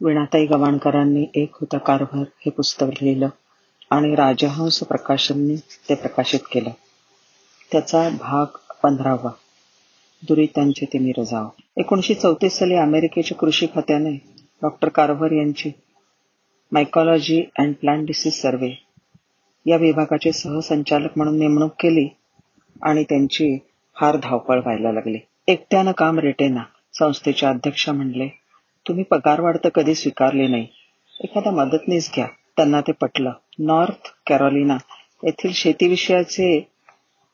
विणाताई गवाणकरांनी एक होता कारभार हे पुस्तक लिहिलं आणि राजहंस प्रकाशननी ते प्रकाशित केलं. त्याचा भाग पंधरावा. दुरितांचे ते मिरजाव. एकोणीसशे चौतीस साली अमेरिकेच्या कृषी खात्याने डॉक्टर कारभार यांची mycology and plant disease survey या विभागाचे सहसंचालक म्हणून नेमणूक केली आणि त्यांची फार धावपळ व्हायला लागली. एकट्यानं काम रेटेना संस्थेचे अध्यक्ष म्हणले तुम्ही पगारवाढ तर कधी स्वीकारली नाही. एखादा मदतनीस घ्या. त्यांना ते पटलं. नॉर्थ कॅरोलिना येथील शेतीविषयाचे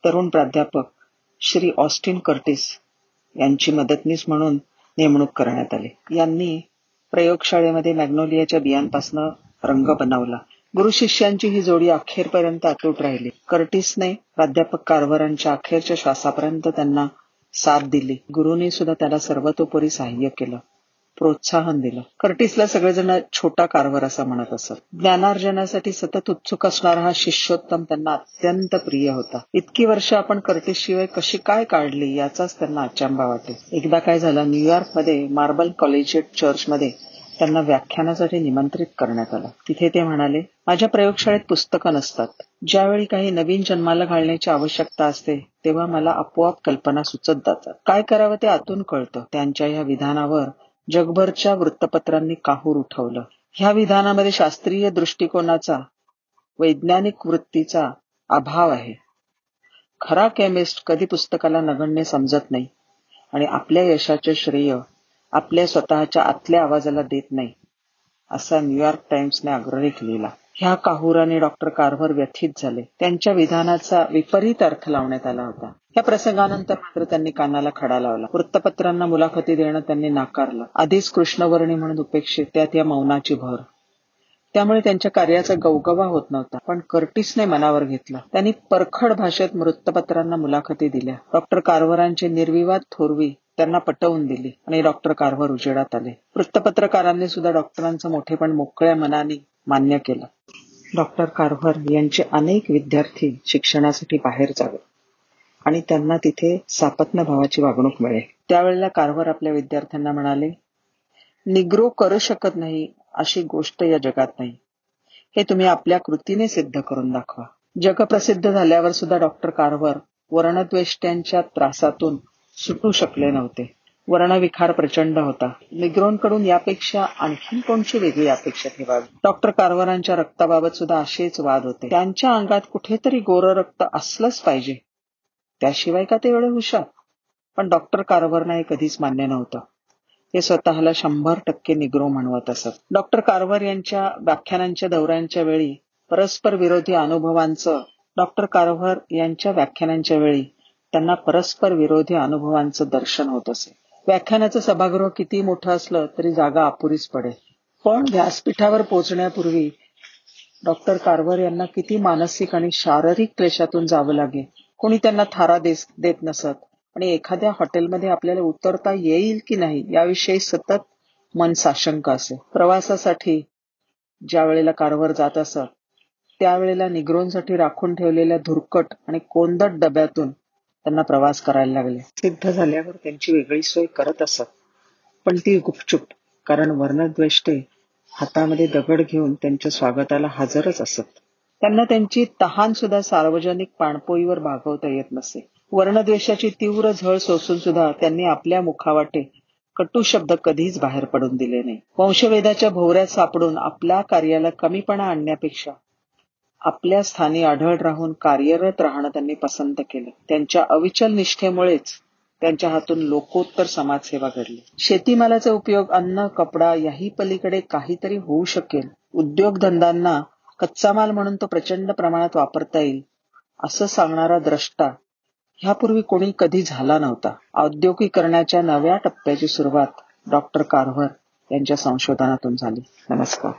तरुण प्राध्यापक श्री ऑस्टिन कर्टिस यांची मदतनीस म्हणून नेमणूक करण्यात आली. यांनी प्रयोगशाळेमध्ये मॅग्नोलियाच्या बियांपासून रंग बनवला. गुरु शिष्यांची ही जोडी अखेरपर्यंत अतूट राहिली. कर्टिसने प्राध्यापक कारभारांच्या अखेरच्या श्वासापर्यंत त्यांना साथ दिली. गुरुने सुद्धा त्याला सर्वतोपरी सहाय्य केलं. प्रोत्साहन दिलं. कर्टिसला सगळेजण छोटा कारभार असा म्हणत असत. ज्ञानार्जनासाठी सतत उत्सुक असणारा हा शिष्योत्तम त्यांना अत्यंत प्रिय होता. इतकी वर्ष आपण कर्टिस शिवाय कशी काय काढली याचाच त्यांना अचंबा वाटे. एकदा काय झालं न्यूयॉर्कमध्ये मार्बल कॉलेजिएट चर्च मध्ये त्यांना व्याख्यानासाठी निमंत्रित करण्यात आलं. तिथे ते म्हणाले माझ्या प्रयोगशाळेत पुस्तकं नसतात. ज्यावेळी काही नवीन जन्माला घालण्याची आवश्यकता असते तेव्हा मला आपोआप कल्पना सुचत जातात. काय करावं ते आतून कळतं. त्यांच्या या विधानावर जगभरच्या वृत्तपत्रांनी काहूर उठवलं. ह्या विधानामध्ये शास्त्रीय दृष्टिकोनाचा वैज्ञानिक वृत्तीचा अभाव आहे. खरा केमिस्ट कधी पुस्तकाला नगण्य समजत नाही आणि आपल्या यशाचे श्रेय आपल्या स्वतःच्या आतल्या आवाजाला देत नाही असा न्यूयॉर्क टाइम्सने आग्रहिक लिहिला ह्या काहुराने डॉक्टर कारभार व्यथित झाले. त्यांच्या विधानाचा विपरीत अर्थ लावण्यात आला होता. या प्रसंगानंतर मात्र त्यांनी कानाला खडा लावला. वृत्तपत्रांना मुलाखती देणं त्यांनी नाकारलं. आधीच कृष्णवर्णी म्हणून उपेक्षित त्यात या मौनाची भर. त्यामुळे त्यांच्या कार्याचा गवगवा होत नव्हता पण कर्टिसने मनावर घेतलं. त्यांनी परखड भाषेत वृत्तपत्रांना मुलाखती दिल्या. डॉक्टर कारवरांचे निर्विवाद थोरवी त्यांना पटवून दिली आणि डॉक्टर कारभार उजेडात आले. वृत्तपत्रकारांनी सुद्धा डॉक्टरांचं मोठेपण मोकळ्या मनाने मान्य केलं. डॉक्टर कारभार यांचे अनेक विद्यार्थी शिक्षणासाठी बाहेर जावे. आणि त्यांना तिथे सापत्न भावाची वागणूक मिळेल. त्यावेळेला कारभार आपल्या विद्यार्थ्यांना म्हणाले निग्रो करू शकत नाही अशी गोष्ट या जगात नाही. हे तुम्ही आपल्या कृतीने सिद्ध करून दाखवा. जगप्रसिद्ध झाल्यावर सुद्धा डॉक्टर कारवर वर्णद्वेष्ट्यांच्या त्रासातून सुटू शकले नव्हते. वर्णविखार प्रचंड होता. निग्रोंकडून यापेक्षा आणखी कोणची वेगळी अपेक्षा ठेवावी? डॉक्टर कारवारांच्या रक्ताबाबत सुद्धा असेच वाद होते. त्यांच्या अंगात कुठेतरी गोर रक्त असलंच पाहिजे. त्याशिवाय का ते एवढे हुशार? पण डॉक्टर कारभारना हे कधीच मान्य नव्हतं. ते स्वतःला शंभर टक्के निग्रो म्हणवत असत. डॉक्टर कारभार यांच्या व्याख्यानांच्या दौऱ्यांच्या वेळी परस्पर विरोधी अनुभवांचं डॉक्टर कारभार यांच्या व्याख्यानांच्या वेळी त्यांना परस्पर विरोधी अनुभवांचं दर्शन होत असे. व्याख्यानाचं सभागृह किती मोठं असलं तरी जागा अपुरीच पडेल. पण व्यासपीठावर पोहोचण्यापूर्वी डॉक्टर कारभार यांना किती मानसिक आणि शारीरिक क्लेशातून जावं लागेल? कोणी त्यांना थारा देत नसत. आणि एखाद्या हॉटेलमध्ये आपल्याला उतरता येईल की नाही याविषयी सतत मन साशंक असे. प्रवासासाठी ज्या वेळेला कारवर जात असत त्यावेळेला निग्रोंसाठी राखून ठेवलेल्या धुरकट आणि कोंदट डब्यातून त्यांना प्रवास करायला लागले. सिद्ध झाल्यावर त्यांची वेगळी सोय करत असत. पण ती गुपचूप कारण वर्णद्वेष्टे हातामध्ये दगड घेऊन त्यांच्या स्वागताला हजरच असत. त्यांना त्यांची तहान सुद्धा सार्वजनिक पाणपोईवर भागवता येत नसे. वर्णद्वेषाची तीव्र झळ सोसून सुद्धा त्यांनी आपल्या मुखावाटे कटू शब्द कधीच बाहेर पडून दिले नाही. वंशवेदाच्या भोवऱ्यात सापडून आपल्या कार्याला कमीपणा आणण्यापेक्षा आपल्या स्थानी आढळ राहून कार्यरत राहणं त्यांनी पसंत केलं. त्यांच्या अविचल निष्ठेमुळेच त्यांच्या हातून लोकोत्तर समाजसेवा घडली. शेतीमालाचा उपयोग अन्न कपडा याही पलीकडे काहीतरी होऊ शकेल. उद्योगधंदांना कच्चा माल म्हणून तो प्रचंड प्रमाणात वापरता येईल असं सांगणारा द्रष्टा ह्यापूर्वी कोणी कधी झाला नव्हता. औद्योगिकरणाच्या नव्या टप्प्याची सुरुवात डॉक्टर कार्व्हर यांच्या संशोधनातून झाली. नमस्कार.